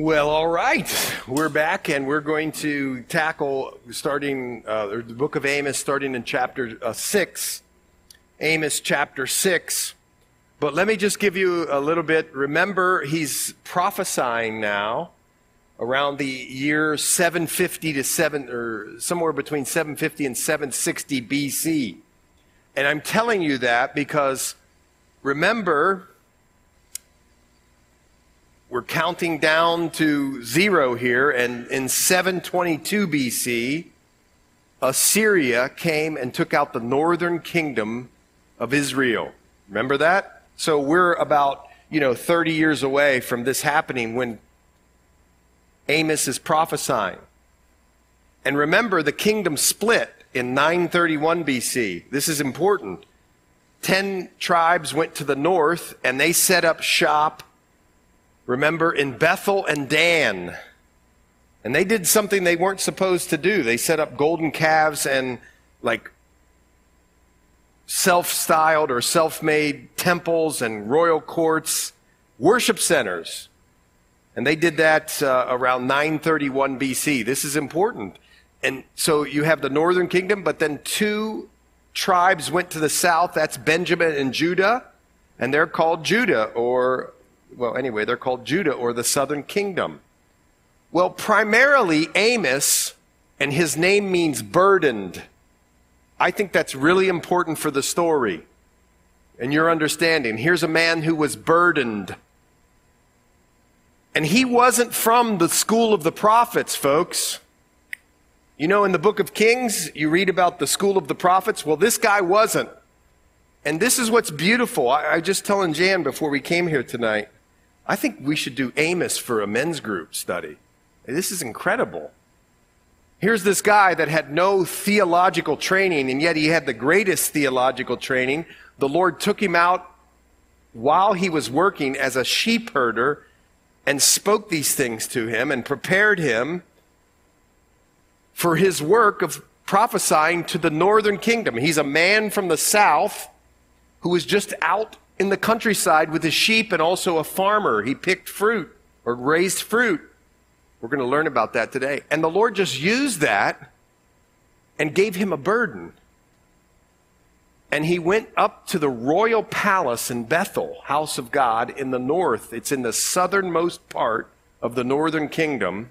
Well, all right. We're back and we're going to tackle starting uh, the book of Amos, starting in chapter uh, 6. Amos chapter 6. But let me just give you a little bit. Remember, he's prophesying now around the year 750 to 7, or somewhere between 750 and 760 BC. And I'm telling you that because remember, we're counting down to zero here, and in 722 BC, Assyria came and took out the northern kingdom of Israel. Remember that? So we're about, you know, 30 years away from this happening when Amos is prophesying. And remember, the kingdom split in 931 BC. This is important. Ten tribes went to the north and they set up shop remember, in Bethel and Dan. And they did something they weren't supposed to do. They set up golden calves and like self styled or self made temples and royal courts, worship centers. And they did that uh, around 931 BC. This is important. And so you have the northern kingdom, but then two tribes went to the south. That's Benjamin and Judah. And they're called Judah or well, anyway, they're called Judah or the southern kingdom. Well, primarily Amos, and his name means burdened. I think that's really important for the story and your understanding. Here's a man who was burdened. And he wasn't from the school of the prophets, folks. You know, in the book of Kings, you read about the school of the prophets. Well, this guy wasn't. And this is what's beautiful. I, I just telling Jan before we came here tonight. I think we should do Amos for a men's group study. This is incredible. Here's this guy that had no theological training, and yet he had the greatest theological training. The Lord took him out while he was working as a sheep herder and spoke these things to him and prepared him for his work of prophesying to the northern kingdom. He's a man from the south who was just out in the countryside with his sheep and also a farmer. He picked fruit or raised fruit. We're going to learn about that today. And the Lord just used that and gave him a burden. And he went up to the royal palace in Bethel, house of God, in the north. It's in the southernmost part of the northern kingdom.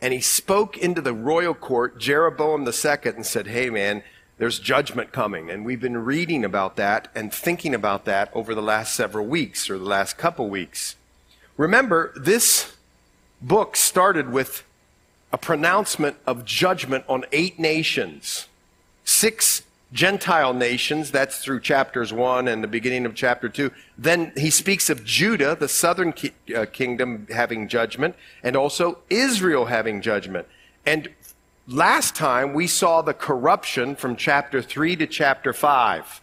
And he spoke into the royal court, Jeroboam II, and said, Hey, man, there's judgment coming. And we've been reading about that and thinking about that over the last several weeks or the last couple weeks. Remember, this book started with a pronouncement of judgment on eight nations, six Gentile nations. That's through chapters one and the beginning of chapter two. Then he speaks of Judah, the southern ki- uh, kingdom, having judgment, and also Israel having judgment. And Last time we saw the corruption from chapter 3 to chapter 5.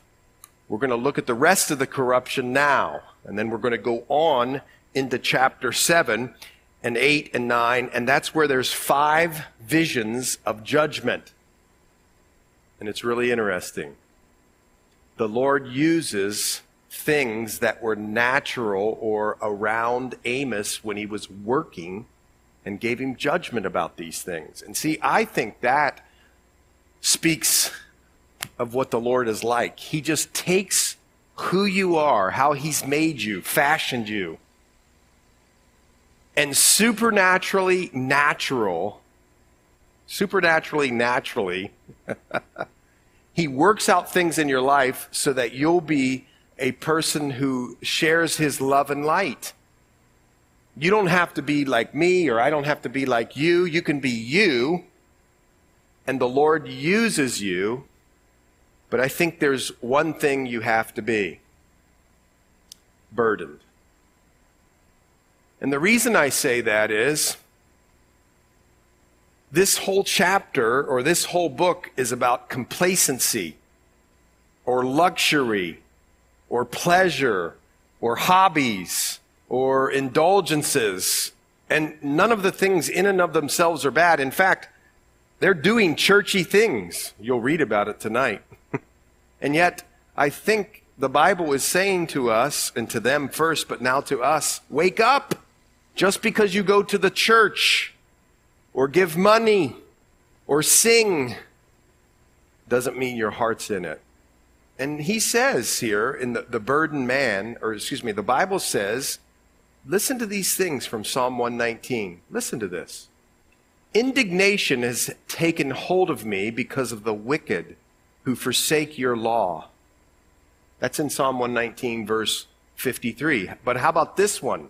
We're going to look at the rest of the corruption now, and then we're going to go on into chapter 7 and 8 and 9, and that's where there's five visions of judgment. And it's really interesting. The Lord uses things that were natural or around Amos when he was working and gave him judgment about these things. And see, I think that speaks of what the Lord is like. He just takes who you are, how he's made you, fashioned you, and supernaturally natural, supernaturally naturally, he works out things in your life so that you'll be a person who shares his love and light. You don't have to be like me, or I don't have to be like you. You can be you, and the Lord uses you. But I think there's one thing you have to be burdened. And the reason I say that is this whole chapter or this whole book is about complacency or luxury or pleasure or hobbies or indulgences. And none of the things in and of themselves are bad. In fact, they're doing churchy things. You'll read about it tonight. and yet, I think the Bible is saying to us, and to them first, but now to us, wake up. Just because you go to the church or give money or sing doesn't mean your heart's in it. And he says here in the, the burdened man, or excuse me, the Bible says, listen to these things from Psalm 119. Listen to this. Indignation has taken hold of me because of the wicked who forsake your law. That's in Psalm 119, verse 53. But how about this one?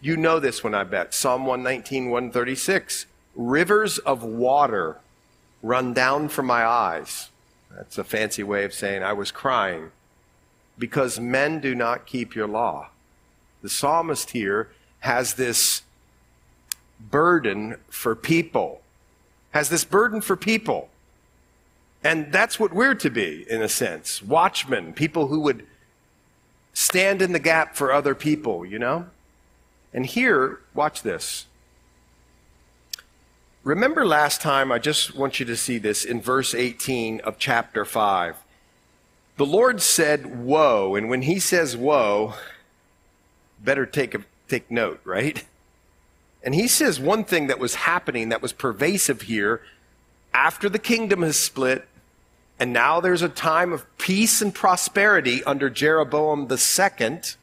You know this one, I bet. Psalm 119, 136. Rivers of water run down from my eyes. That's a fancy way of saying I was crying because men do not keep your law. The psalmist here has this burden for people, has this burden for people. And that's what we're to be, in a sense. Watchmen, people who would stand in the gap for other people, you know? And here, watch this. Remember last time, I just want you to see this in verse 18 of chapter 5. The Lord said, Woe. And when he says woe, better take, a, take note, right? And he says one thing that was happening that was pervasive here after the kingdom has split, and now there's a time of peace and prosperity under Jeroboam second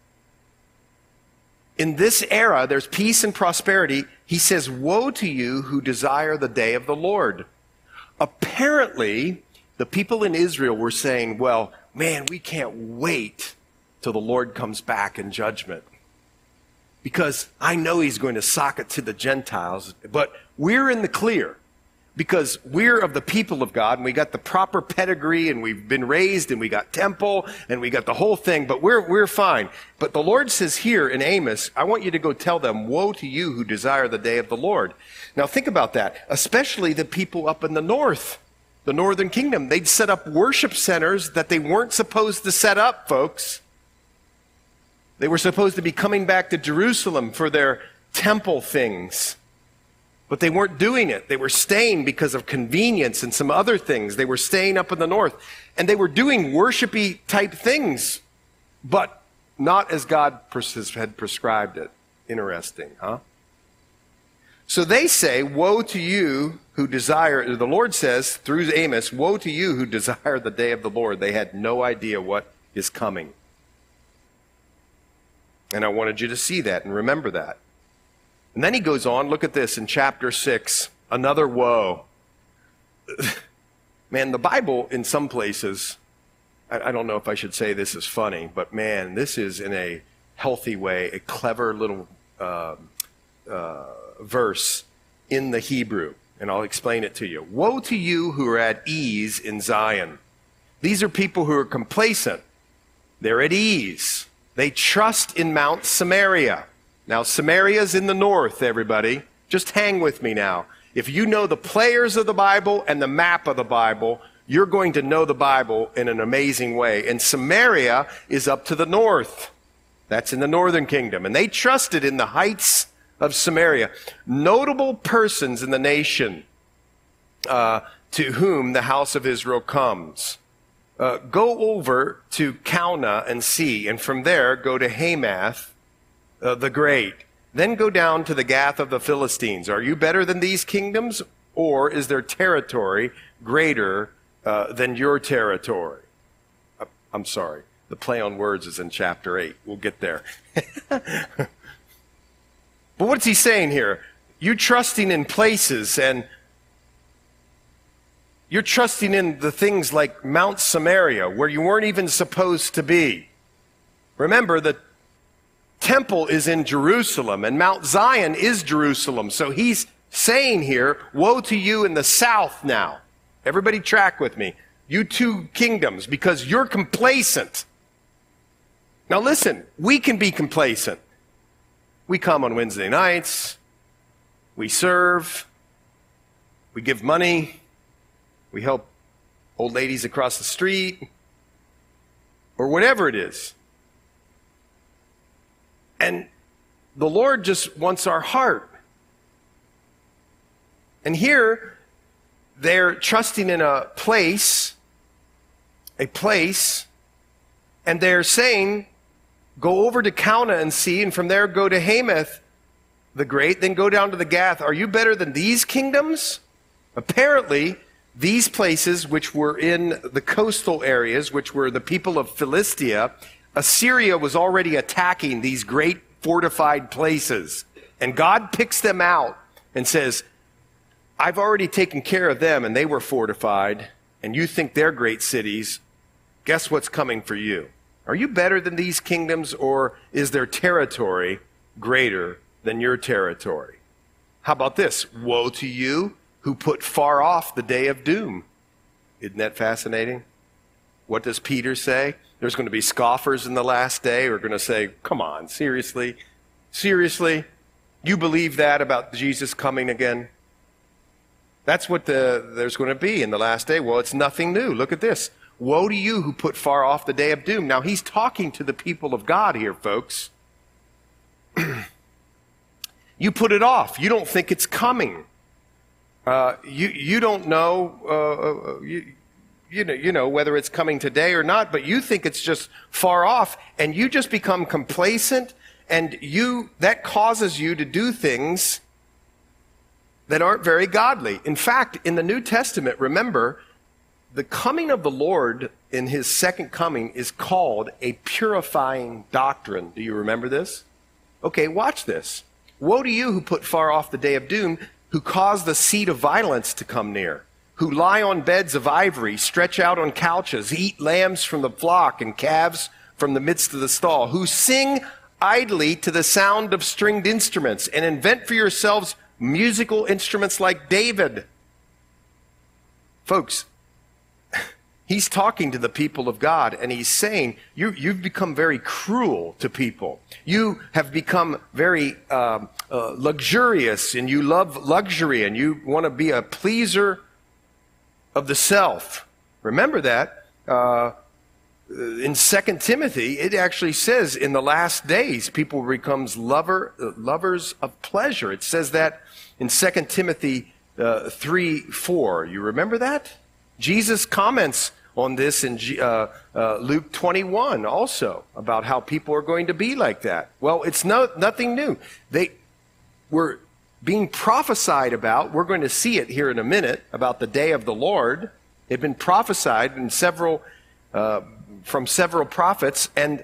in this era, there's peace and prosperity. He says, Woe to you who desire the day of the Lord. Apparently, the people in Israel were saying, Well, man, we can't wait till the Lord comes back in judgment. Because I know he's going to sock it to the Gentiles, but we're in the clear because we're of the people of God and we got the proper pedigree and we've been raised and we got temple and we got the whole thing, but we're, we're fine. But the Lord says here in Amos, I want you to go tell them, woe to you who desire the day of the Lord. Now think about that, especially the people up in the north, the northern kingdom. They'd set up worship centers that they weren't supposed to set up, folks. They were supposed to be coming back to Jerusalem for their temple things. But they weren't doing it. They were staying because of convenience and some other things. They were staying up in the north. And they were doing worshipy type things, but not as God had prescribed it. Interesting, huh? So they say, Woe to you who desire, the Lord says through Amos, Woe to you who desire the day of the Lord. They had no idea what is coming. And I wanted you to see that and remember that. And then he goes on, look at this in chapter 6, another woe. man, the Bible, in some places, I, I, don't know if I should say this is funny, but man, this is in a healthy way, a clever little uh, uh, verse in the Hebrew. And I'll explain it to you. Woe to you who are at ease in Zion. These are people who are complacent. They're at ease. They trust in Mount Samaria. Now, Samaria's in the north, everybody. Just hang with me now. If you know the players of the Bible and the map of the Bible, you're going to know the Bible in an amazing way. And Samaria is up to the north. That's in the northern kingdom. And they trusted in the heights of Samaria. Notable persons in the nation uh, to whom the house of Israel comes. Uh, go over to Calneh and see, and from there go to Hamath uh, the great. Then go down to the Gath of the Philistines. Are you better than these kingdoms, or is their territory greater uh, than your territory? Uh, I'm sorry. The play on words is in chapter 8. We'll get there. but what's he saying here? You're trusting in places and you're trusting in the things like Mount Samaria, where you weren't even supposed to be. Remember the temple is in Jerusalem and Mount Zion is Jerusalem. So he's saying here, woe to you in the south now. Everybody track with me. You two kingdoms, because you're complacent. Now listen, we can be complacent. We come on Wednesday nights. We serve. We give money. We help old ladies across the street. Or whatever it is. And the Lord just wants our heart. And here, they're trusting in a place, a place, and they're saying, go over to Calneh and see, and from there go to Hamath. the Great, then go down to the Gath. Are you better than these kingdoms? Apparently, these places, which were in the coastal areas, which were the people of Philistia, Assyria was already attacking these great fortified places. And God picks them out and says, I've already taken care of them and they were fortified, and you think they're great cities. Guess what's coming for you? Are you better than these kingdoms, or is their territory greater than your territory? How about this? Woe to you who put far off the day of doom. Isn't that fascinating? What does Peter say? There's going to be scoffers in the last day who are going to say, Come on, seriously? Seriously? You believe that about Jesus coming again? That's what the, there's going to be in the last day. Well, it's nothing new. Look at this. Woe to you who put far off the day of doom. Now, he's talking to the people of God here, folks. you put it off. You don't think it's coming. Uh, you, you don't know, uh, uh, you, you, know, you know whether it's coming today or not, but you think it's just far off, and you just become complacent, and you, that causes you to do things that aren't very godly. In fact, in the New Testament, remember, the coming of the Lord in his second coming is called a purifying doctrine. Do you remember this? Okay, watch this. Woe to you who put far off the day of doom, who cause the seat of violence to come near, who lie on beds of ivory, stretch out on couches, eat lambs from the flock and calves from the midst of the stall, who sing idly to the sound of stringed instruments and invent for yourselves musical instruments like David. Folks, He's talking to the people of God and he's saying, you, have become very cruel to people. You have become very uh, uh, luxurious and you love luxury and you want to be a pleaser of the self. Remember that. Uh, in 2 Timothy, it actually says in the last days, people becomes lover, uh, lovers of pleasure. It says that in 2 Timothy uh, 3 4. You remember that? Jesus comments on this in uh, uh, Luke 21 also about how people are going to be like that. Well, it's no, nothing new. They were being prophesied about. We're going to see it here in a minute about the day of the Lord. It had been prophesied in several, uh, from several prophets, and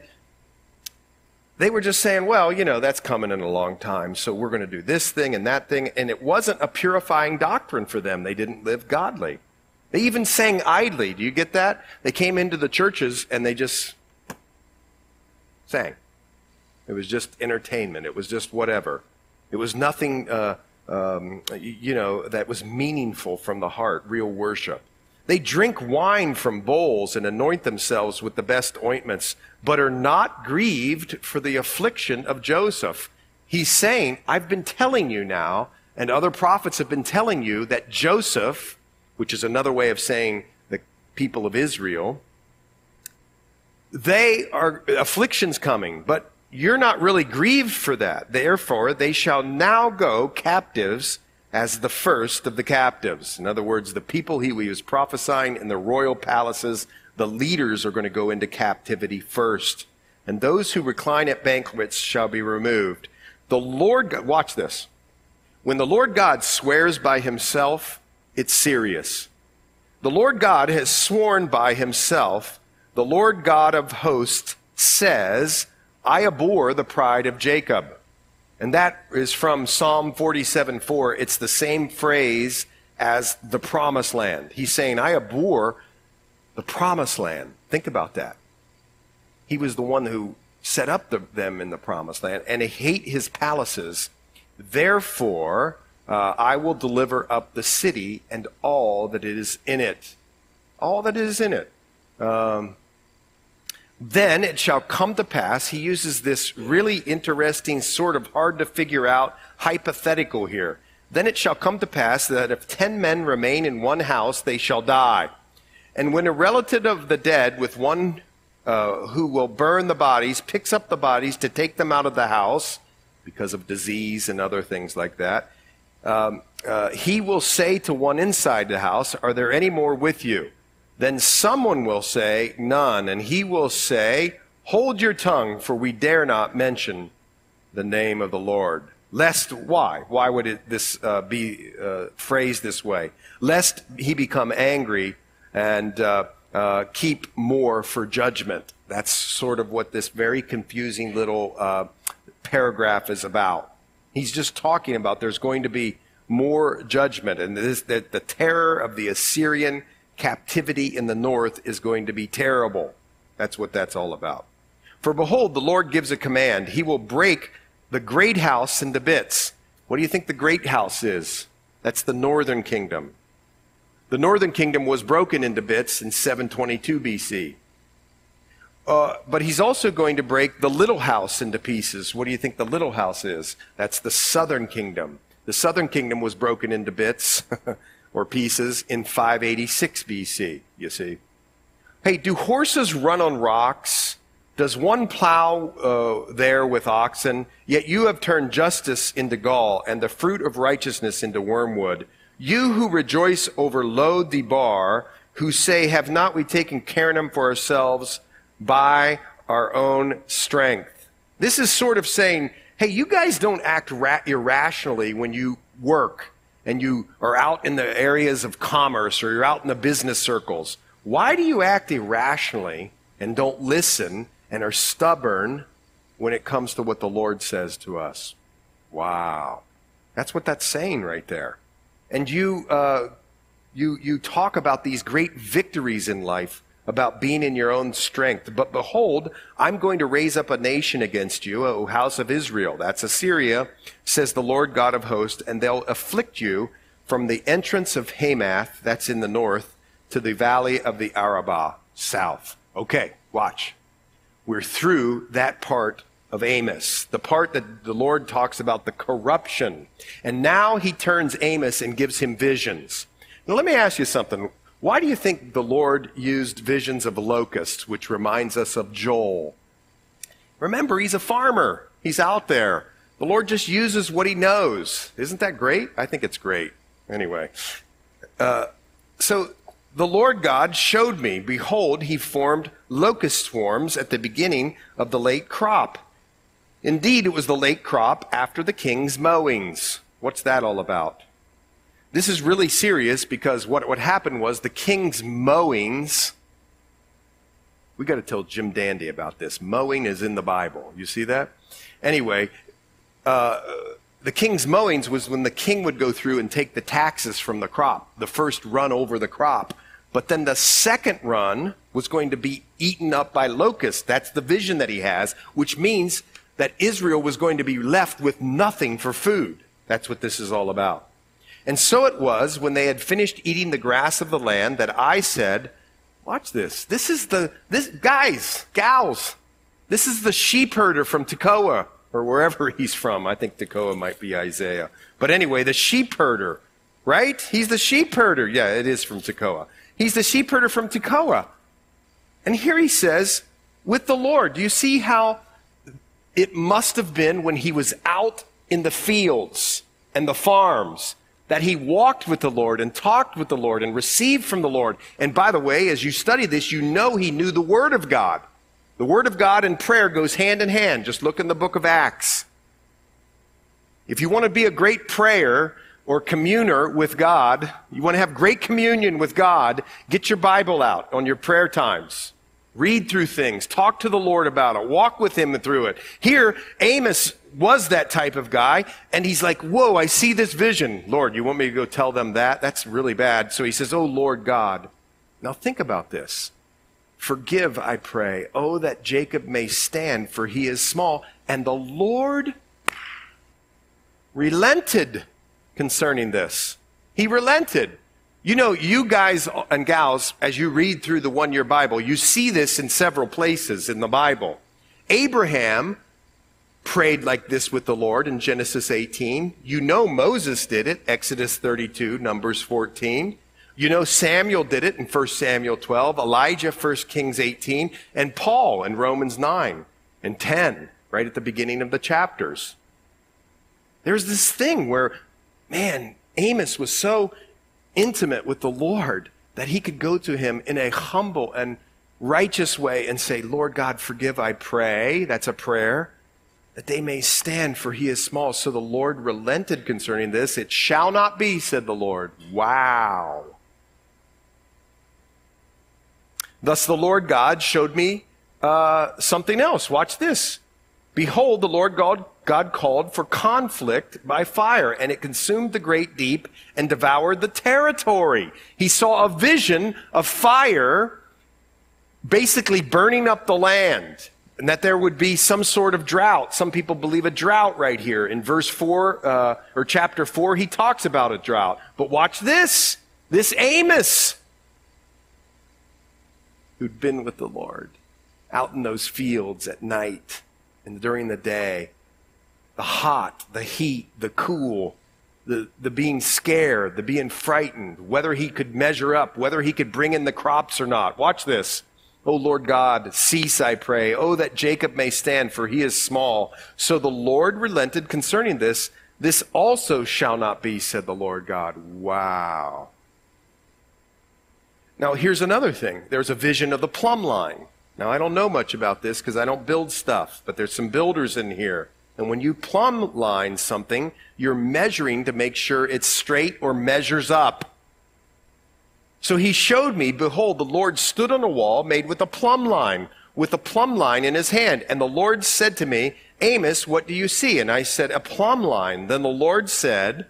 they were just saying, well, you know, that's coming in a long time, so we're going to do this thing and that thing. And it wasn't a purifying doctrine for them. They didn't live godly. They even sang idly. Do you get that? They came into the churches and they just sang. It was just entertainment. It was just whatever. It was nothing, uh, um, you know, that was meaningful from the heart, real worship. They drink wine from bowls and anoint themselves with the best ointments, but are not grieved for the affliction of Joseph. He's saying, I've been telling you now, and other prophets have been telling you that Joseph which is another way of saying the people of Israel, they are afflictions coming, but you're not really grieved for that. Therefore, they shall now go captives as the first of the captives. In other words, the people he was prophesying in the royal palaces, the leaders are going to go into captivity first. And those who recline at banquets shall be removed. The Lord, watch this. When the Lord God swears by himself, it's serious. The Lord God has sworn by himself, the Lord God of hosts says, I abhor the pride of Jacob. And that is from Psalm 47 4. It's the same phrase as the promised land. He's saying, I abhor the promised land. Think about that. He was the one who set up the, them in the promised land, and I hate his palaces. Therefore, uh, I will deliver up the city and all that is in it. All that is in it. Um, then it shall come to pass, he uses this really interesting, sort of hard to figure out hypothetical here. Then it shall come to pass that if ten men remain in one house, they shall die. And when a relative of the dead with one uh, who will burn the bodies picks up the bodies to take them out of the house because of disease and other things like that, um, uh, he will say to one inside the house, Are there any more with you? Then someone will say, None. And he will say, Hold your tongue, for we dare not mention the name of the Lord. Lest, why? Why would it, this uh, be uh, phrased this way? Lest he become angry and uh, uh keep more for judgment. That's sort of what this very confusing little uh, paragraph is about. He's just talking about there's going to be more judgment, and this, that the terror of the Assyrian captivity in the north is going to be terrible. That's what that's all about. For behold, the Lord gives a command. He will break the great house into bits. What do you think the great house is? That's the northern kingdom. The northern kingdom was broken into bits in 722 BC. Uh, but he's also going to break the little house into pieces. What do you think the little house is? That's the southern kingdom. The southern kingdom was broken into bits or pieces in 586 BC, you see. Hey, do horses run on rocks? Does one plow uh, there with oxen? Yet you have turned justice into gall and the fruit of righteousness into wormwood. You who rejoice over Lo-debar, who say, Have not we taken Karnaim for ourselves by our own strength? This is sort of saying, Hey, you guys don't act ra- irrationally when you work and you are out in the areas of commerce or you're out in the business circles. Why do you act irrationally and don't listen and are stubborn when it comes to what the Lord says to us? Wow. That's what that's saying right there. And you, uh, you, you talk about these great victories in life, about being in your own strength. But behold, I'm going to raise up a nation against you, O house of Israel. That's Assyria, says the Lord God of hosts, and they'll afflict you from the entrance of Hamath, that's in the north, to the valley of the Arabah, south. Okay, watch. We're through that part of Amos, the part that the Lord talks about the corruption. And now he turns Amos and gives him visions. Now, let me ask you something. Why do you think the Lord used visions of locusts, which reminds us of Joel? Remember, he's a farmer. He's out there. The Lord just uses what he knows. Isn't that great? I think it's great. Anyway, uh, so the Lord God showed me, behold, he formed locust swarms at the beginning of the late crop. Indeed, it was the late crop after the king's mowings. What's that all about? This is really serious because what, what happened was the king's mowings. We got to tell Jim Dandy about this. Mowing is in the Bible. You see that? Anyway, uh, the king's mowings was when the king would go through and take the taxes from the crop, the first run over the crop. But then the second run was going to be eaten up by locusts. That's the vision that he has, which means that Israel was going to be left with nothing for food. That's what this is all about. And so it was when they had finished eating the grass of the land that I said, watch this. This is the, this, guys, gals, this is the sheep herder from Tekoa or wherever he's from. I think Tekoa might be Isaiah. But anyway, the sheep herder, right? He's the sheep herder. Yeah, it is from Tekoa. He's the sheep herder from Tekoa. And here he says, with the Lord. Do you see how it must have been when he was out in the fields and the farms that he walked with the Lord and talked with the Lord and received from the Lord. And by the way, as you study this, you know he knew the Word of God. The Word of God and prayer goes hand in hand. Just look in the book of Acts. If you want to be a great prayer, or communer with God, you want to have great communion with God, get your Bible out on your prayer times. Read through things. Talk to the Lord about it. Walk with Him through it. Here, Amos was that type of guy, and he's like, Whoa, I see this vision. Lord, you want me to go tell them that? That's really bad. So he says, Oh, Lord God. Now think about this. Forgive, I pray. Oh, that Jacob may stand, for he is small. And the Lord relented concerning this. He relented. You know, you guys and gals, as you read through the one year Bible, you see this in several places in the Bible. Abraham prayed like this with the Lord in Genesis 18. You know Moses did it, Exodus 32, Numbers 14. You know Samuel did it in 1 Samuel 12, Elijah 1 Kings 18, and Paul in Romans 9 and 10, right at the beginning of the chapters. There's this thing where man, Amos was so intimate with the Lord that he could go to him in a humble and righteous way and say, Lord God, forgive, I pray. That's a prayer. That they may stand, for he is small. So the Lord relented concerning this. It shall not be, said the Lord. Wow. Thus the Lord God showed me uh, something else. Watch this. Behold, the Lord God, God called for conflict by fire, and it consumed the great deep and devoured the territory. He saw a vision of fire basically burning up the land and that there would be some sort of drought. Some people believe a drought right here. In verse 4, uh, or chapter 4, he talks about a drought. But watch this. This Amos, who'd been with the Lord out in those fields at night and during the day, the hot, the heat, the cool, the, the being scared, the being frightened, whether he could measure up, whether he could bring in the crops or not. Watch this. O Lord God, cease, I pray. Oh, that Jacob may stand, for he is small. So the Lord relented concerning this. This also shall not be, said the Lord God. Wow. Now, here's another thing. There's a vision of the plumb line. Now, I don't know much about this because I don't build stuff, but there's some builders in here. And when you plumb line something, you're measuring to make sure it's straight or measures up. So he showed me, behold, the Lord stood on a wall made with a plumb line, with a plumb line in his hand. And the Lord said to me, Amos, what do you see? And I said, A plumb line. Then the Lord said,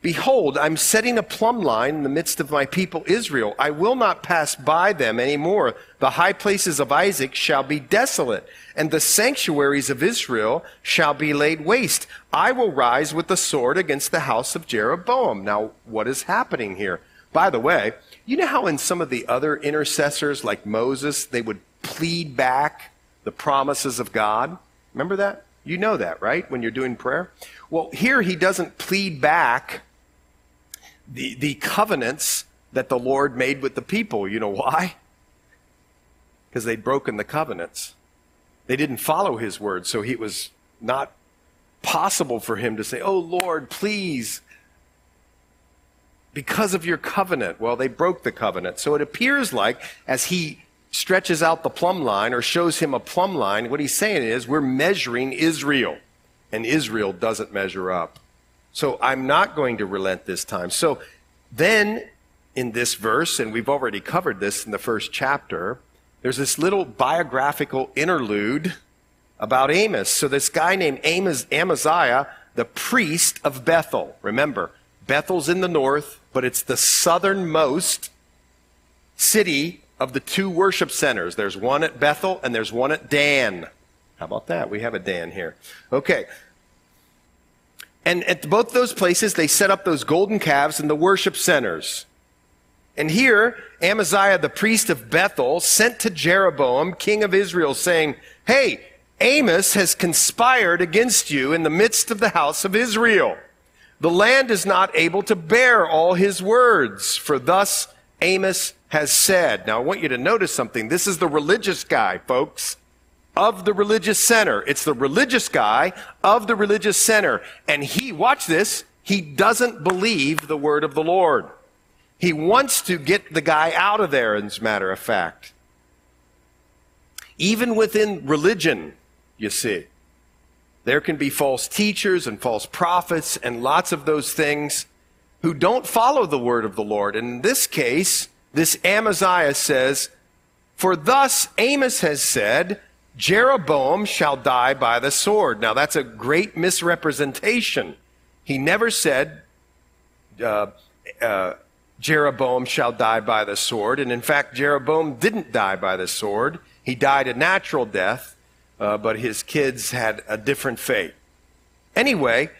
Behold, I'm setting a plumb line in the midst of my people Israel. I will not pass by them any more. The high places of Isaac shall be desolate, and the sanctuaries of Israel shall be laid waste. I will rise with the sword against the house of Jeroboam. Now, what is happening here? By the way, you know how in some of the other intercessors, like Moses, they would plead back the promises of God? Remember that? You know that, right? When you're doing prayer? Well, here he doesn't plead back the, the covenants that the Lord made with the people. You know why? Because they'd broken the covenants. They didn't follow his word, so it was not possible for him to say, Oh Lord, please because of your covenant. Well, they broke the covenant. So it appears like as he stretches out the plumb line or shows him a plumb line, what he's saying is we're measuring Israel, and Israel doesn't measure up. So I'm not going to relent this time. So then in this verse, and we've already covered this in the first chapter, there's this little biographical interlude about Amos. So this guy named Amos, Amaziah, the priest of Bethel. Remember, Bethel's in the north, but it's the southernmost city of the two worship centers. There's one at Bethel and there's one at Dan. How about that? We have a Dan here. Okay. And at both those places, they set up those golden calves in the worship centers. And here, Amaziah, the priest of Bethel, sent to Jeroboam, king of Israel, saying, Hey, Amos has conspired against you in the midst of the house of Israel. The land is not able to bear all his words, for thus Amos has said. Now, I want you to notice something. This is the religious guy, folks, of the religious center. It's the religious guy of the religious center. And he, watch this, he doesn't believe the word of the Lord. He wants to get the guy out of there, as a matter of fact. Even within religion, you see. There can be false teachers and false prophets and lots of those things who don't follow the word of the Lord. And in this case, this Amaziah says, For thus Amos has said, Jeroboam shall die by the sword. Now that's a great misrepresentation. He never said, uh, uh, Jeroboam shall die by the sword. And in fact, Jeroboam didn't die by the sword. He died a natural death uh, but his kids had a different fate. Anyway,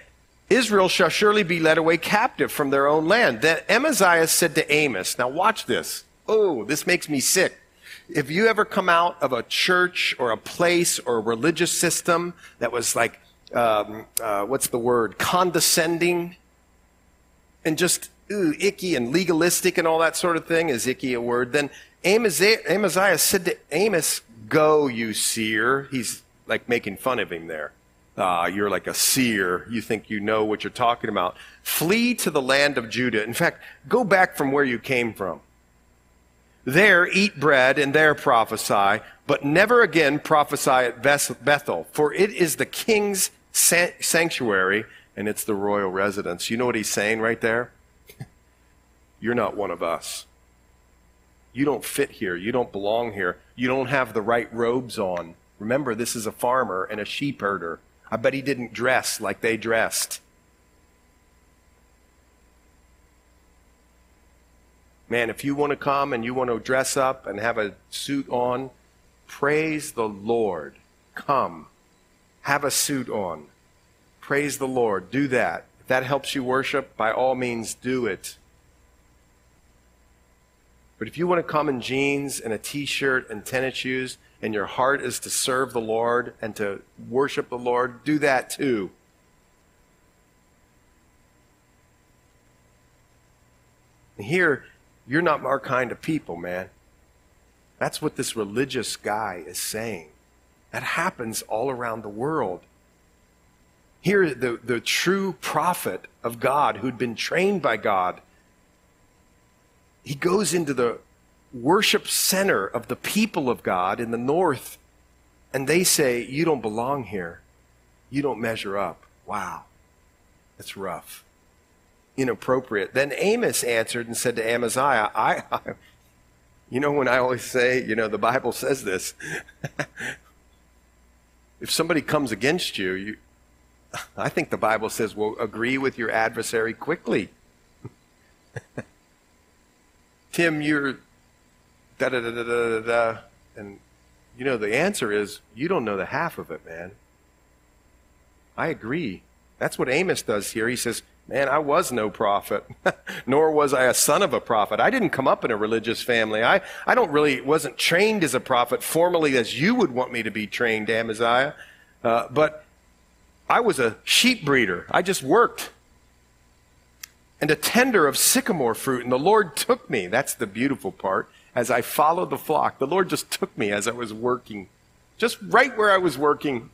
Israel shall surely be led away captive from their own land. Then Amaziah said to Amos, now watch this. Oh, this makes me sick. If you ever come out of a church or a place or a religious system that was like, um, uh, what's the word, condescending and just ooh, icky and legalistic and all that sort of thing, is icky a word? Then Amaziah, Amaziah said to Amos, Go, you seer. He's like making fun of him there. Uh, you're like a seer. You think you know what you're talking about. Flee to the land of Judah. In fact, go back from where you came from. There eat bread and there prophesy. but never again prophesy at Bethel, for it is the king's sanctuary and it's the royal residence. You know what he's saying right there? You're not one of us. You don't fit here. You don't belong here. You don't have the right robes on. Remember, this is a farmer and a sheep herder. I bet he didn't dress like they dressed. Man, if you want to come and you want to dress up and have a suit on, praise the Lord. Come. Have a suit on. Praise the Lord. Do that. If that helps you worship, by all means, do it. But if you want to come in jeans and a t shirt and tennis shoes, and your heart is to serve the Lord and to worship the Lord, do that too. And here, you're not our kind of people, man. That's what this religious guy is saying. That happens all around the world. Here, the, the true prophet of God who'd been trained by God, he goes into the worship center of the people of God in the north, and they say, You don't belong here. You don't measure up. Wow. That's rough. Inappropriate. Then Amos answered and said to Amaziah, I, I you know, when I always say, you know, the Bible says this. if somebody comes against you, you, I think the Bible says, well, agree with your adversary quickly. Tim, you're da da da da da da. And, you know, the answer is, you don't know the half of it, man. I agree. That's what Amos does here. He says, Man, I was no prophet, nor was I a son of a prophet. I didn't come up in a religious family. I, I don't really, wasn't trained as a prophet formally as you would want me to be trained, Amaziah. Uh, but I was a sheep breeder. I just worked. And a tender of sycamore fruit, and the Lord took me. That's the beautiful part. As I followed the flock, the Lord just took me as I was working, just right where I was working. And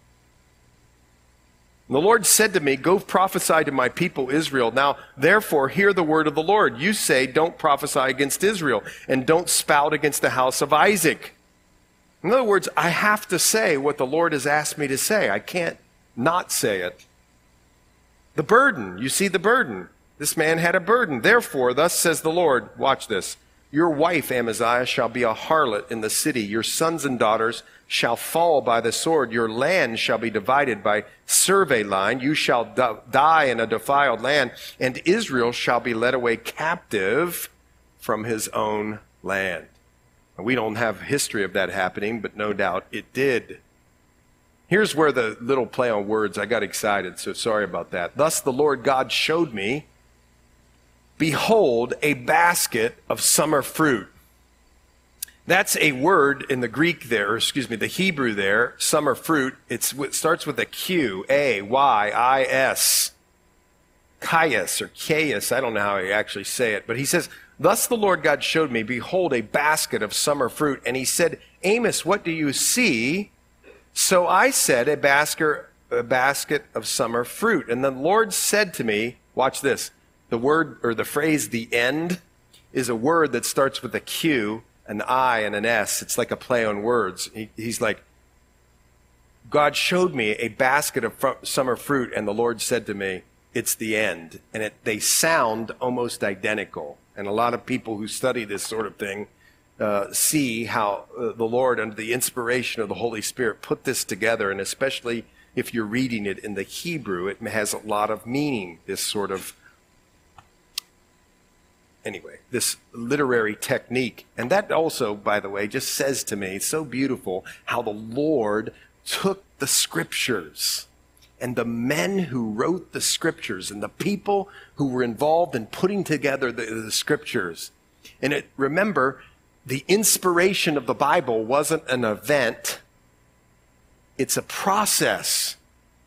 the Lord said to me, Go prophesy to my people Israel. Now, therefore, hear the word of the Lord. You say, Don't prophesy against Israel, and don't spout against the house of Isaac. In other words, I have to say what the Lord has asked me to say. I can't not say it. The burden, you see the burden. This man had a burden. Therefore, thus says the Lord, watch this. Your wife, Amaziah, shall be a harlot in the city. Your sons and daughters shall fall by the sword. Your land shall be divided by survey line. You shall die in a defiled land, and Israel shall be led away captive from his own land. We don't have history of that happening, but no doubt it did. Here's where the little play on words, I got excited, so sorry about that. Thus the Lord God showed me, behold, a basket of summer fruit. That's a word in the Greek there, or excuse me, the Hebrew there, summer fruit. It's, it starts with a Q, A, Y, I, S. Caius or Caius, I don't know how I actually say it, but he says, Thus the Lord God showed me, behold, a basket of summer fruit. And he said, Amos, what do you see? So I said, a basket, a basket of summer fruit. And the Lord said to me, watch this. The word or the phrase the end is a word that starts with a Q, an I, and an S. It's like a play on words. He, he's like, God showed me a basket of fr- summer fruit, and the Lord said to me, It's the end. And it, they sound almost identical. And a lot of people who study this sort of thing uh, see how uh, the Lord, under the inspiration of the Holy Spirit, put this together. And especially if you're reading it in the Hebrew, it has a lot of meaning, this sort of, anyway, this literary technique. And that also, by the way, just says to me, so beautiful how the Lord took the scriptures and the men who wrote the scriptures and the people who were involved in putting together the, the scriptures. And it, remember, the inspiration of the Bible wasn't an event, it's a process.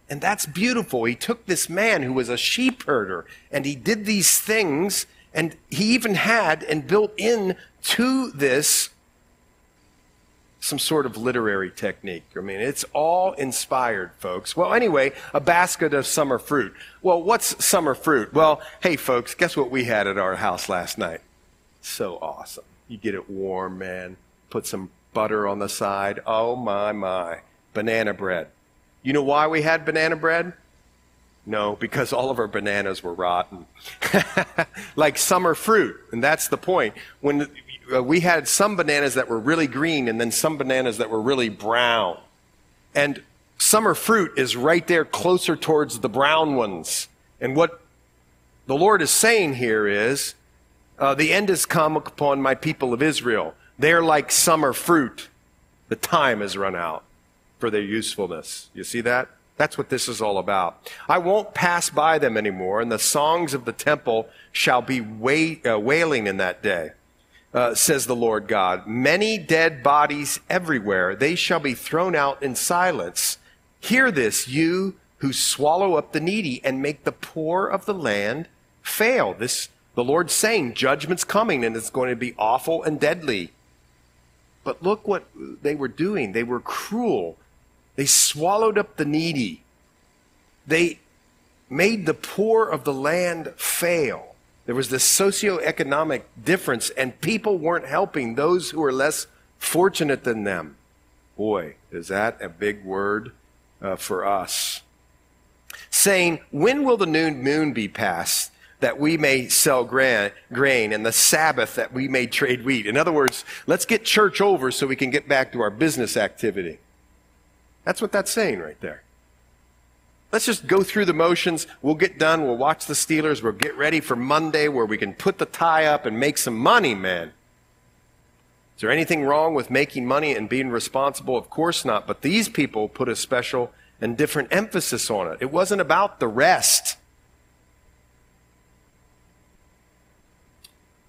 And that's beautiful. He took this man who was a sheep herder and he did these things, and he even had and built in to this some sort of literary technique. I mean, it's all inspired, folks. Well, anyway, a basket of summer fruit. Well, what's summer fruit? Well, hey, folks, guess what we had at our house last night? So awesome. You get it warm, man. Put some butter on the side. Oh my, my. Banana bread. You know why we had banana bread? No, because all of our bananas were rotten. like summer fruit. And that's the point. When uh, we had some bananas that were really green and then some bananas that were really brown. And summer fruit is right there closer towards the brown ones. And what the Lord is saying here is uh, the end has come upon my people of Israel. They're like summer fruit. The time has run out for their usefulness. You see that? That's what this is all about. I won't pass by them anymore, and the songs of the temple shall be uh, wailing in that day, uh, says the Lord God. Many dead bodies everywhere, they shall be thrown out in silence. Hear this, you who swallow up the needy and make the poor of the land fail. This, the Lord's saying, judgment's coming and it's going to be awful and deadly. But look what they were doing. They were cruel they swallowed up the needy. They made the poor of the land fail. There was this socioeconomic difference, and people weren't helping those who were less fortunate than them. Boy, is that a big word uh, for us. Saying, When will the noon moon be passed? that we may sell grain, grain and the Sabbath that we may trade wheat. In other words, let's get church over so we can get back to our business activity. That's what that's saying right there. Let's just go through the motions. We'll get done. We'll watch the Steelers. We'll get ready for Monday where we can put the tie up and make some money, man. Is there anything wrong with making money and being responsible? Of course not. But these people put a special and different emphasis on it. It wasn't about the rest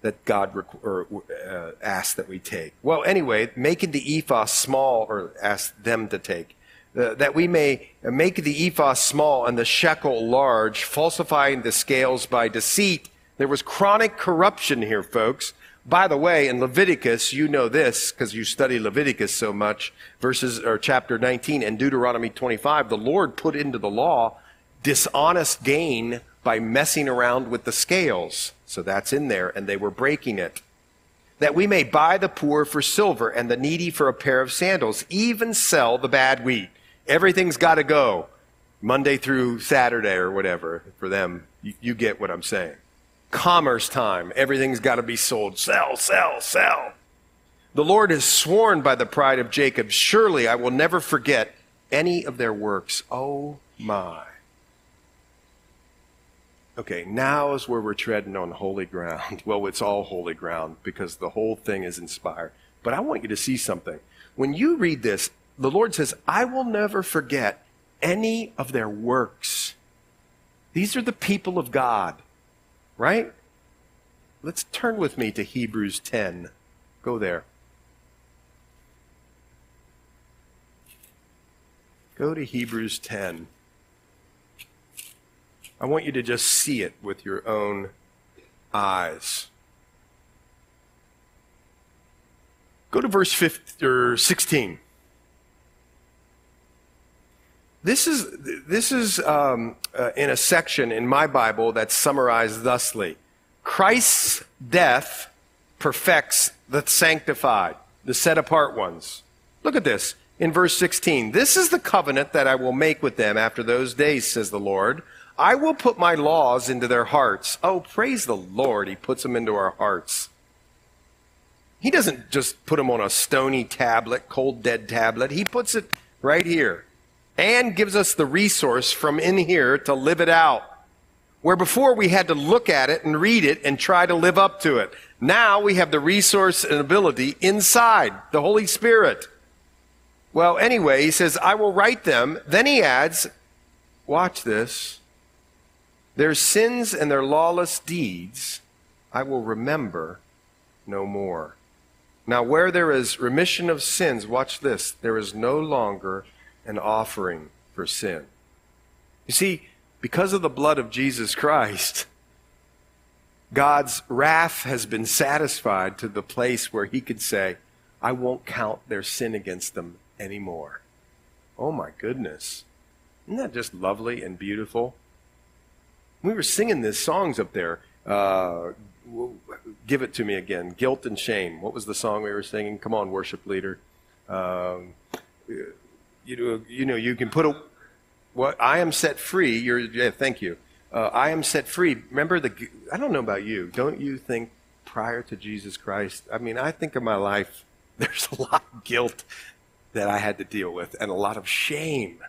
that God rec- or, uh, asked that we take. Well, anyway, making the ephah small, or asked them to take Uh, that we may make the ephah small and the shekel large, falsifying the scales by deceit. There was chronic corruption here, folks. By the way, in Leviticus, you know this because you study Leviticus so much, verses or chapter 19 and Deuteronomy 25, the Lord put into the law dishonest gain by messing around with the scales. So that's in there, and they were breaking it. That we may buy the poor for silver and the needy for a pair of sandals, even sell the bad wheat. Everything's got to go Monday through Saturday or whatever for them. You, you get what I'm saying. Commerce time. Everything's got to be sold. Sell, sell, sell. The Lord has sworn by the pride of Jacob, surely I will never forget any of their works. Oh my. Okay, now is where we're treading on holy ground. Well, it's all holy ground because the whole thing is inspired. But I want you to see something. When you read this, the Lord says, I will never forget any of their works. These are the people of God, right? Let's turn with me to Hebrews 10. Go there. Go to Hebrews 10. I want you to just see it with your own eyes. Go to verse 15, or 16. This is, this is um, uh, in a section in my Bible that's summarized thusly Christ's death perfects the sanctified, the set apart ones. Look at this in verse 16. This is the covenant that I will make with them after those days, says the Lord. I will put my laws into their hearts. Oh, praise the Lord, He puts them into our hearts. He doesn't just put them on a stony tablet, cold, dead tablet. He puts it right here and gives us the resource from in here to live it out. Where before we had to look at it and read it and try to live up to it. Now we have the resource and ability inside, the Holy Spirit. Well, anyway, he says, I will write them. Then he adds, watch this, their sins and their lawless deeds I will remember no more. Now, where there is remission of sins, watch this, there is no longer an offering for sin. You see, because of the blood of Jesus Christ, God's wrath has been satisfied to the place where he could say, I won't count their sin against them anymore. Oh my goodness. Isn't that just lovely and beautiful? We were singing these songs up there. Uh, give it to me again. Guilt and shame. What was the song we were singing? Come on, worship leader. Um, you, know, you know, you can put a, what I am set free. You're, yeah, thank you. Uh, I am set free. Remember the, I don't know about you. Don't you think prior to Jesus Christ, I mean, I think of my life, there's a lot of guilt that I had to deal with and a lot of shame.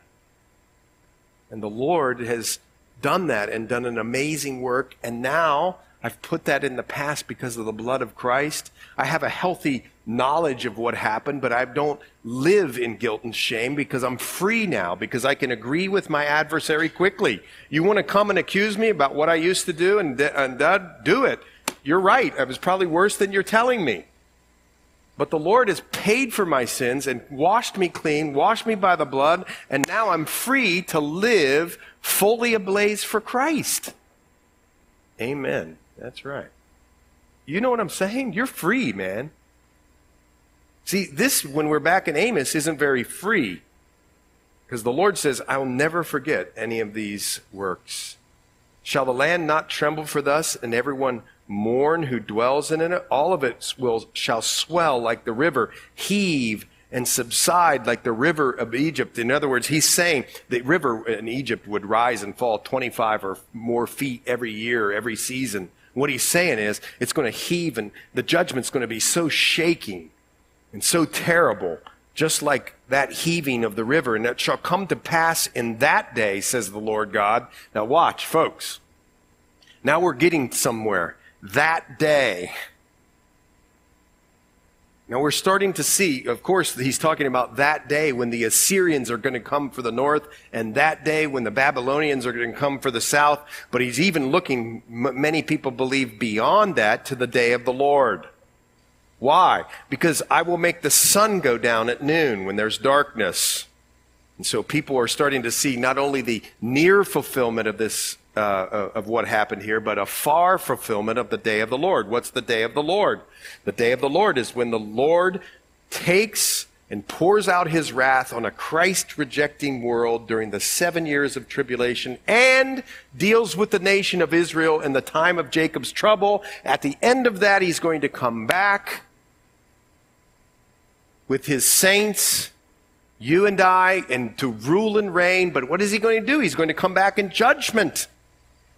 And the Lord has done that and done an amazing work. And now I've put that in the past because of the blood of Christ. I have a healthy knowledge of what happened, but I don't live in guilt and shame because I'm free now, because I can agree with my adversary quickly. You want to come and accuse me about what I used to do and, and uh, do it. You're right. I was probably worse than you're telling me. But the Lord has paid for my sins and washed me clean, washed me by the blood, and now I'm free to live fully ablaze for Christ. Amen. That's right. You know what I'm saying? You're free, man. See, this, when we're back in Amos, isn't very free. Because the Lord says, I'll never forget any of these works. Shall the land not tremble for thus, and everyone mourn who dwells in it? All of it will, shall swell like the river, heave and subside like the river of Egypt. In other words, he's saying the river in Egypt would rise and fall 25 or more feet every year, every season. What he's saying is it's going to heave and the judgment's going to be so shaking and so terrible, just like that heaving of the river. And it shall come to pass in that day, says the Lord God. Now watch, folks. Now we're getting somewhere. That day now we're starting to see, of course, he's talking about that day when the Assyrians are going to come for the north and that day when the Babylonians are going to come for the south. But he's even looking, many people believe, beyond that to the day of the Lord. Why? Because I will make the sun go down at noon when there's darkness. And so people are starting to see not only the near fulfillment of this uh, of what happened here, but a far fulfillment of the day of the Lord. What's the day of the Lord? The day of the Lord is when the Lord takes and pours out his wrath on a Christ rejecting world during the seven years of tribulation and deals with the nation of Israel in the time of Jacob's trouble. At the end of that, he's going to come back with his saints you and I, and to rule and reign. But what is he going to do? He's going to come back in judgment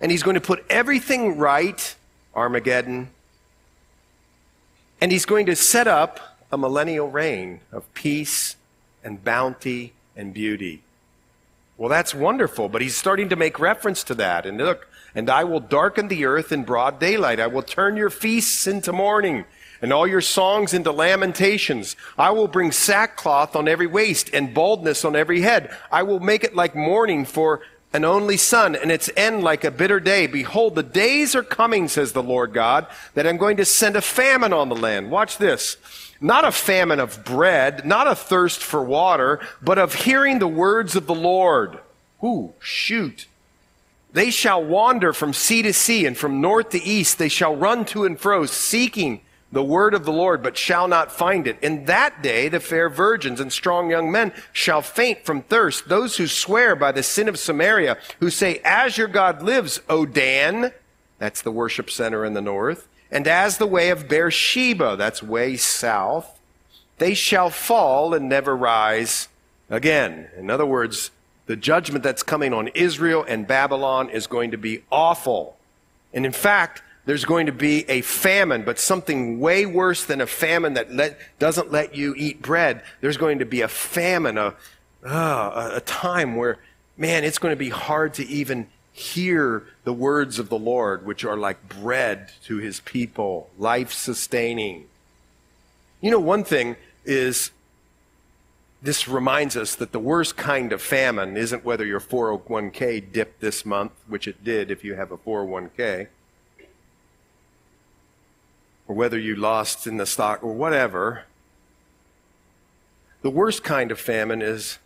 and he's going to put everything right, Armageddon, and he's going to set up a millennial reign of peace and bounty and beauty. Well, that's wonderful, but he's starting to make reference to that. And look, and I will darken the earth in broad daylight. I will turn your feasts into mourning and all your songs into lamentations. I will bring sackcloth on every waist and baldness on every head. I will make it like mourning for an only son, and its end like a bitter day. Behold, the days are coming, says the Lord God, that I'm going to send a famine on the land. Watch this. Not a famine of bread, not a thirst for water, but of hearing the words of the Lord. Ooh, shoot. They shall wander from sea to sea, and from north to east they shall run to and fro, seeking the word of the Lord, but shall not find it. In that day, the fair virgins and strong young men shall faint from thirst. Those who swear by the sin of Samaria, who say, As your God lives, O Dan, that's the worship center in the north, and as the way of Beersheba, that's way south, they shall fall and never rise again. In other words, the judgment that's coming on Israel and Babylon is going to be awful. And in fact, there's going to be a famine, but something way worse than a famine that let, doesn't let you eat bread. There's going to be a famine, a, uh, a time where, man, it's going to be hard to even hear the words of the Lord, which are like bread to his people, life sustaining. You know, one thing is this reminds us that the worst kind of famine isn't whether your 401k dipped this month, which it did if you have a 401k or whether you lost in the stock or whatever. The worst kind of famine is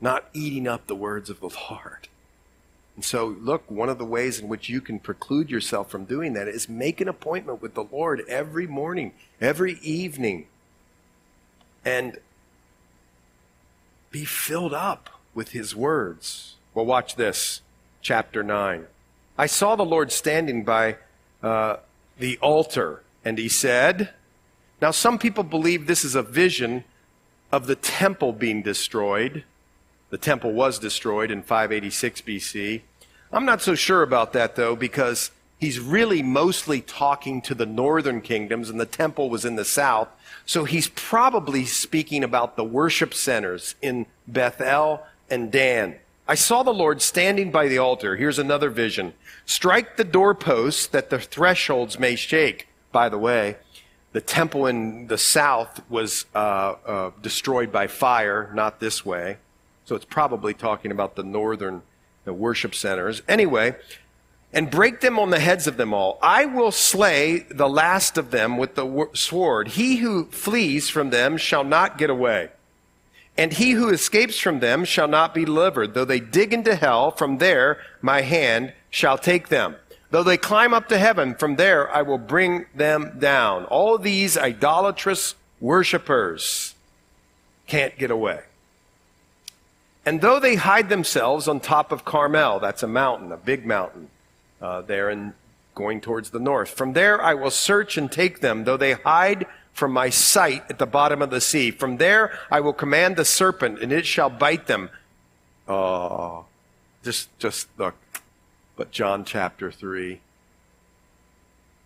not eating up the words of the Lord. And so, look, one of the ways in which you can preclude yourself from doing that is make an appointment with the Lord every morning, every evening, and be filled up with His words. Well, watch this, chapter 9. I saw the Lord standing by uh, the altar. And he said, Now, some people believe this is a vision of the temple being destroyed. The temple was destroyed in 586 BC. I'm not so sure about that, though, because he's really mostly talking to the northern kingdoms, and the temple was in the south. So he's probably speaking about the worship centers in Bethel and Dan. I saw the Lord standing by the altar. Here's another vision. Strike the doorposts that the thresholds may shake. By the way, the temple in the south was uh, uh, destroyed by fire, not this way. So it's probably talking about the northern the worship centers. Anyway, and break them on the heads of them all. I will slay the last of them with the sword. He who flees from them shall not get away. And he who escapes from them shall not be delivered. Though they dig into hell, from there my hand shall take them. Though they climb up to heaven, from there I will bring them down. All these idolatrous worshippers can't get away. And though they hide themselves on top of Carmel, that's a mountain, a big mountain, uh, there and going towards the north. From there I will search and take them, though they hide from my sight at the bottom of the sea. From there I will command the serpent, and it shall bite them. Oh, just, just look. But John chapter 3.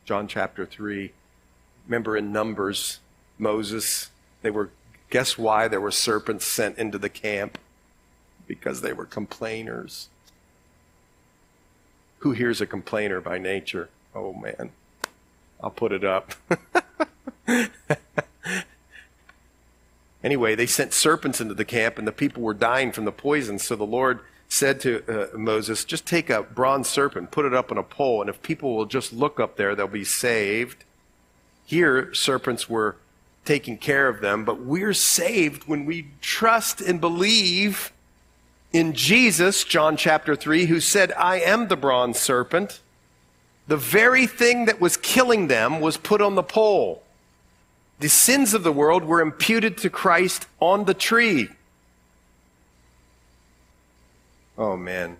John chapter 3. Remember in Numbers, Moses, they were, guess why there were serpents sent into the camp? Because they were complainers. Who here's a complainer by nature? Oh man, I'll put it up. anyway, they sent serpents into the camp, and the people were dying from the poison. So the Lord said to uh, Moses, Just take a bronze serpent, put it up on a pole, and if people will just look up there, they'll be saved. Here, serpents were taking care of them, but we're saved when we trust and believe in Jesus, John chapter 3, who said, I am the bronze serpent. The very thing that was killing them was put on the pole. The sins of the world were imputed to Christ on the tree. Oh man,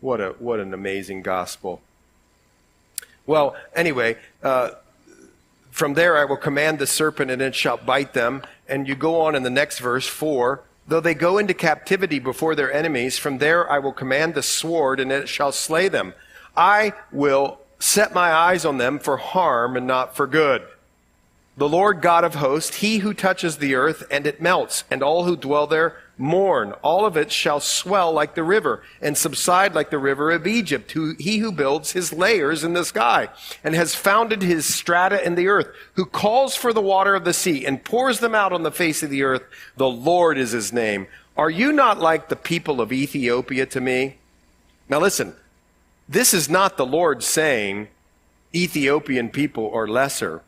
what a what an amazing gospel. Well, anyway, uh, from there I will command the serpent, and it shall bite them. And you go on in the next verse four. Though they go into captivity before their enemies, from there I will command the sword, and it shall slay them. I will set my eyes on them for harm and not for good. The Lord God of hosts, he who touches the earth and it melts, and all who dwell there mourn. All of it shall swell like the river and subside like the river of Egypt. Who, he who builds his layers in the sky and has founded his strata in the earth, who calls for the water of the sea and pours them out on the face of the earth. The Lord is his name. Are you not like the people of Ethiopia to me? Now listen, this is not the Lord saying Ethiopian people are lesser.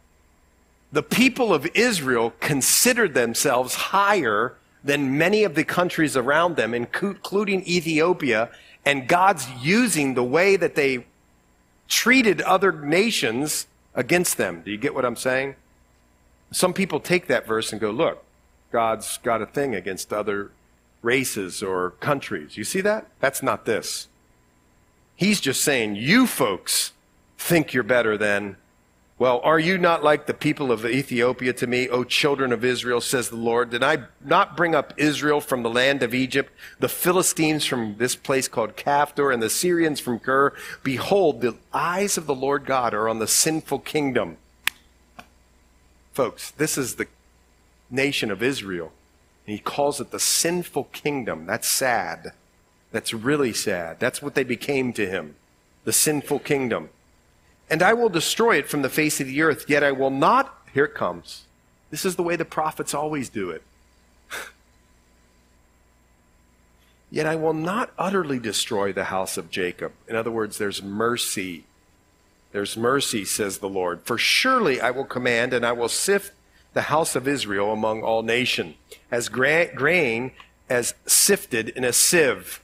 The people of Israel considered themselves higher than many of the countries around them, including Ethiopia, and God's using the way that they treated other nations against them. Do you get what I'm saying? Some people take that verse and go, look, God's got a thing against other races or countries. You see that? That's not this. He's just saying, you folks think you're better than well, are you not like the people of Ethiopia to me, O children of Israel, says the Lord? Did I not bring up Israel from the land of Egypt, the Philistines from this place called Caphtor, and the Syrians from Kir? Behold, the eyes of the Lord God are on the sinful kingdom. Folks, this is the nation of Israel. And he calls it the sinful kingdom. That's sad. That's really sad. That's what they became to him. The sinful kingdom and I will destroy it from the face of the earth, yet I will not. Here it comes. This is the way the prophets always do it. yet I will not utterly destroy the house of Jacob. In other words, there's mercy. There's mercy, says the Lord. For surely I will command and I will sift the house of Israel among all nations, as gra- grain as sifted in a sieve.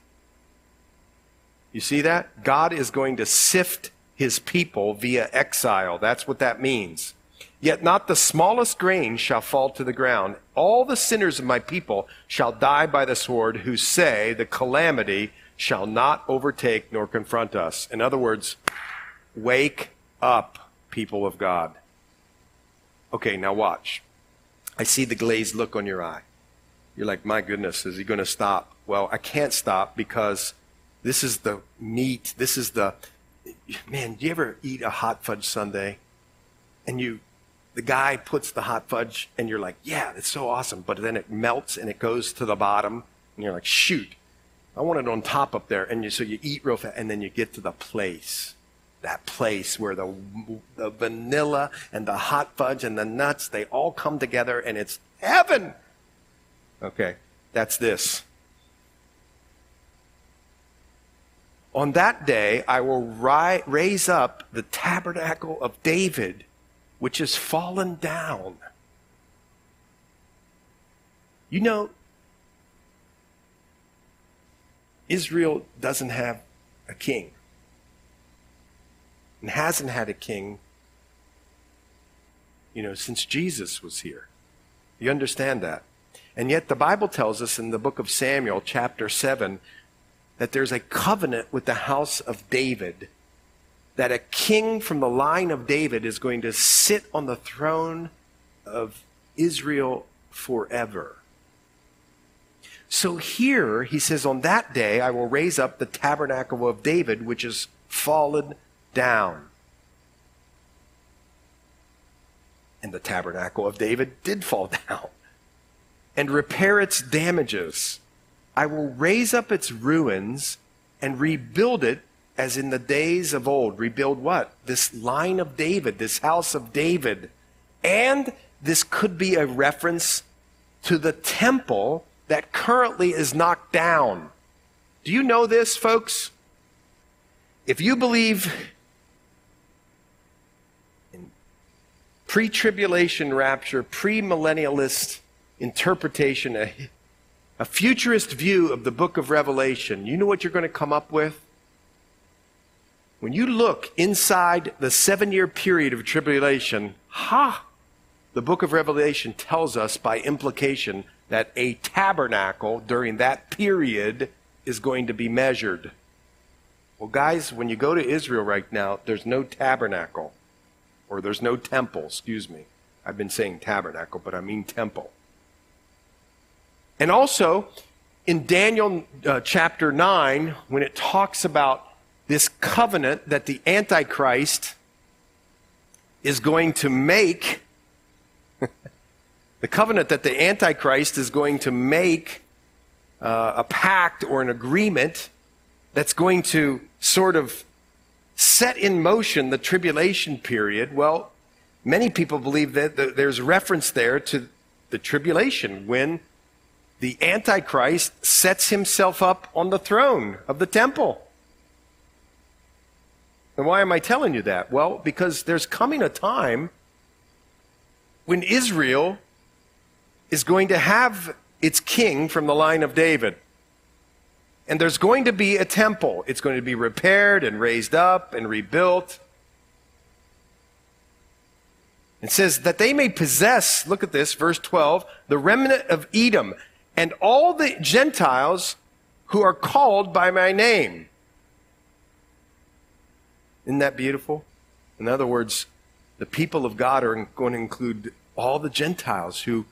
You see that? God is going to sift his people via exile. That's what that means. Yet not the smallest grain shall fall to the ground. All the sinners of my people shall die by the sword who say the calamity shall not overtake nor confront us. In other words, wake up, people of God. Okay, now watch. I see the glazed look on your eye. You're like, my goodness, is he going to stop? Well, I can't stop because this is the meat. This is the, man, do you ever eat a hot fudge sundae? And you, the guy puts the hot fudge and you're like, yeah, it's so awesome. But then it melts and it goes to the bottom and you're like, shoot, I want it on top up there. And you, so you eat real fast and then you get to the place that place where the, the vanilla and the hot fudge and the nuts, they all come together and it's heaven. Okay, that's this. On that day, I will ri- raise up the tabernacle of David, which is fallen down. You know, Israel doesn't have a king and hasn't had a king, you know, since Jesus was here. You understand that? And yet the Bible tells us in the book of Samuel, chapter 7, that there's a covenant with the house of David, that a king from the line of David is going to sit on the throne of Israel forever. So here he says, On that day I will raise up the tabernacle of David, which is fallen down. And the tabernacle of David did fall down. And repair its damages. I will raise up its ruins and rebuild it as in the days of old. Rebuild what? This line of David, this house of David. And this could be a reference to the temple that currently is knocked down. Do you know this, folks? If you believe in pre tribulation rapture, premillennialist interpretation, a, futurist view of the book of Revelation, you know what you're going to come up with? When you look inside the seven year period of tribulation, ha! The book of Revelation tells us by implication that a tabernacle during that period is going to be measured. Well, guys, when you go to Israel right now, there's no tabernacle or there's no temple, excuse me. I've been saying tabernacle, but I mean temple. And also, in Daniel uh, chapter 9, when it talks about this covenant that the Antichrist is going to make, the covenant that the Antichrist is going to make uh, a pact or an agreement that's going to sort of set in motion the tribulation period, well, many people believe that there's reference there to the tribulation when the Antichrist sets himself up on the throne of the temple. And why am I telling you that? Well, because there's coming a time when Israel is going to have its king from the line of David. And there's going to be a temple. It's going to be repaired and raised up and rebuilt. It says that they may possess, look at this, verse 12, the remnant of Edom and all the Gentiles who are called by my name. Isn't that beautiful? In other words, the people of God are going to include all the Gentiles who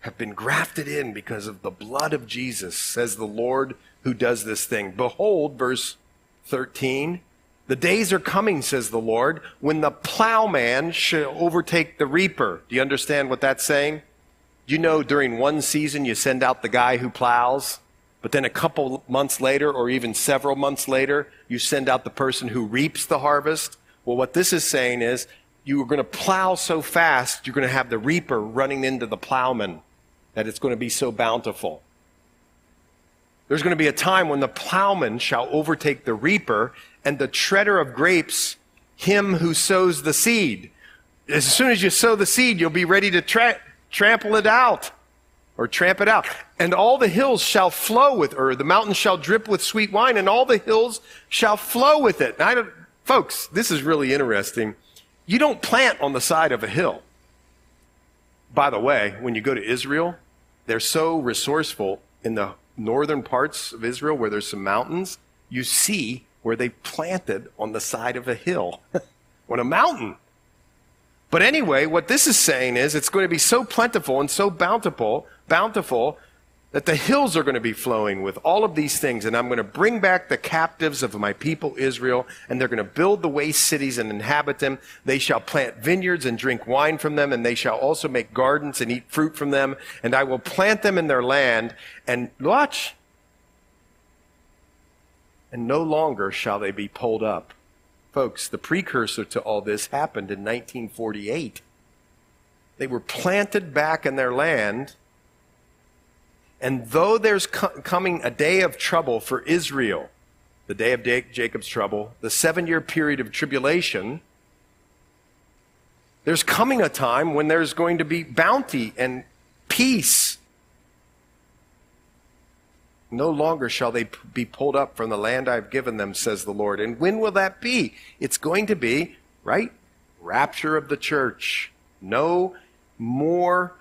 have been grafted in because of the blood of Jesus, says the Lord who does this thing. Behold, verse 13, the days are coming, says the Lord, when the plowman shall overtake the reaper. Do you understand what that's saying? You know during one season you send out the guy who plows, but then a couple months later, or even several months later, you send out the person who reaps the harvest? Well, what this is saying is you are going to plow so fast, you're going to have the reaper running into the plowman that it's going to be so bountiful. There's going to be a time when the plowman shall overtake the reaper and the treader of grapes him who sows the seed. As soon as you sow the seed, you'll be ready to tra- trample it out or tramp it out. And all the hills shall flow with her. The mountains shall drip with sweet wine and all the hills shall flow with it. Now, folks, this is really interesting. You don't plant on the side of a hill. By the way, when you go to Israel, they're so resourceful in the northern parts of Israel where there's some mountains. You see where they planted on the side of a hill, on a mountain. But anyway, what this is saying is it's going to be so plentiful and so bountiful, bountiful that the hills are going to be flowing with all of these things, and I'm going to bring back the captives of my people Israel, and they're going to build the waste cities and inhabit them. They shall plant vineyards and drink wine from them, and they shall also make gardens and eat fruit from them, and I will plant them in their land, and watch, and no longer shall they be pulled up. Folks, the precursor to all this happened in 1948. They were planted back in their land and though there's co- coming a day of trouble for Israel, the day of Jacob's trouble, the seven year period of tribulation, there's coming a time when there's going to be bounty and peace. No longer shall they be pulled up from the land I've given them, says the Lord. And when will that be? It's going to be, right? Rapture of the church. No more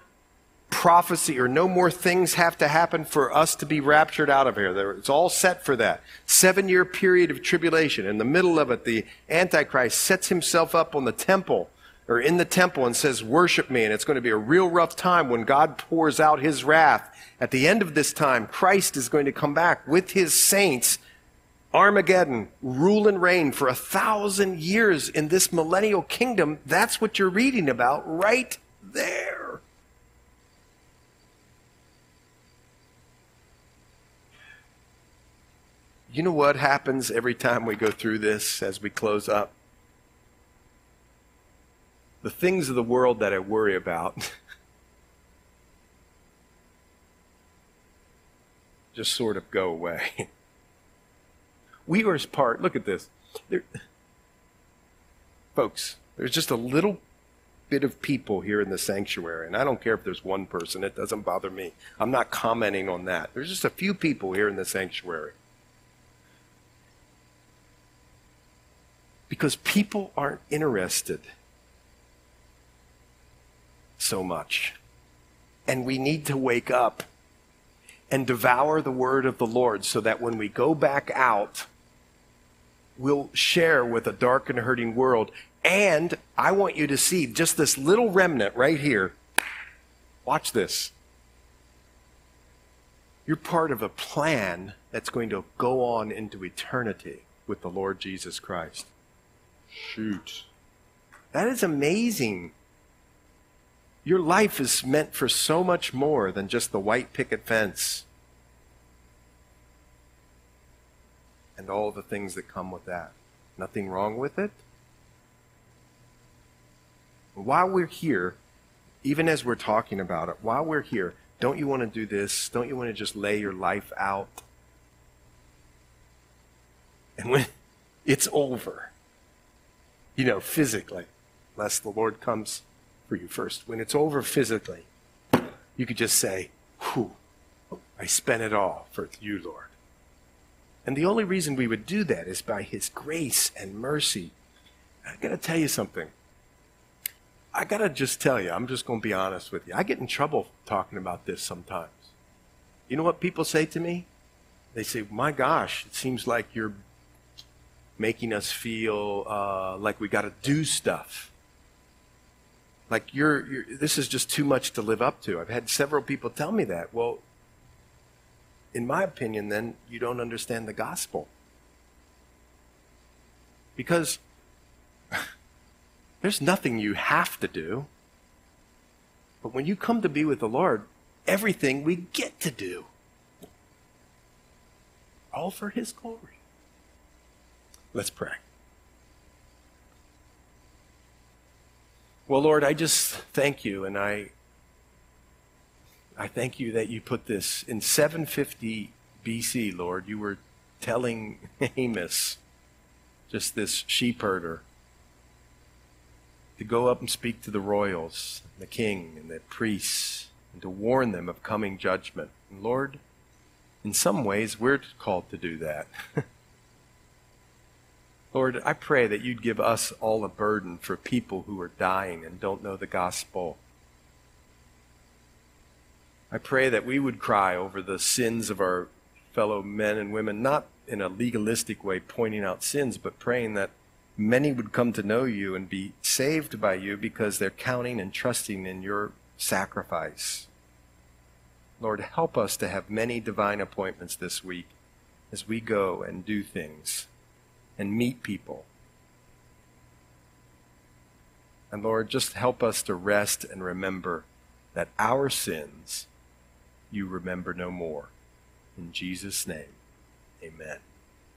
prophecy or no more things have to happen for us to be raptured out of here. It's all set for that. Seven year period of tribulation. In the middle of it, the Antichrist sets himself up on the temple or in the temple and says, Worship me. And it's going to be a real rough time when God pours out his wrath. At the end of this time, Christ is going to come back with his saints. Armageddon, rule and reign for a thousand years in this millennial kingdom. That's what you're reading about right there. You know what happens every time we go through this as we close up? The things of the world that I worry about just sort of go away. we are as part, look at this. There, folks, there's just a little bit of people here in the sanctuary, and I don't care if there's one person, it doesn't bother me. I'm not commenting on that. There's just a few people here in the sanctuary Because people aren't interested so much. And we need to wake up and devour the word of the Lord so that when we go back out, we'll share with a dark and hurting world. And I want you to see just this little remnant right here. Watch this. You're part of a plan that's going to go on into eternity with the Lord Jesus Christ. Shoot. That is amazing. Your life is meant for so much more than just the white picket fence and all the things that come with that. Nothing wrong with it. While we're here, even as we're talking about it, while we're here, don't you want to do this? Don't you want to just lay your life out? And when it's over, you know, physically, unless the Lord comes for you first. When it's over physically, you could just say, Whew, I spent it all for you, Lord. And the only reason we would do that is by His grace and mercy. I got to tell you something. I got to just tell you, I'm just going to be honest with you. I get in trouble talking about this sometimes. You know what people say to me? They say, My gosh, it seems like you're making us feel uh, like we got to do stuff. Like you're, you're, this is just too much to live up to. I've had several people tell me that. Well, in my opinion, then you don't understand the gospel. Because there's nothing you have to do. But when you come to be with the Lord, everything we get to do. All for His glory. Let's pray. Well, Lord, I just thank you, and I, I thank you that you put this in 750 BC, Lord. You were telling Amos, just this sheep herder, to go up and speak to the royals, the king, and the priests, and to warn them of coming judgment. And Lord, in some ways, we're called to do that. Lord, I pray that you'd give us all a burden for people who are dying and don't know the gospel. I pray that we would cry over the sins of our fellow men and women, not in a legalistic way pointing out sins, but praying that many would come to know you and be saved by you because they're counting and trusting in your sacrifice. Lord, help us to have many divine appointments this week as we go and do things and meet people. And Lord, just help us to rest and remember that our sins you remember no more. In Jesus' name, amen.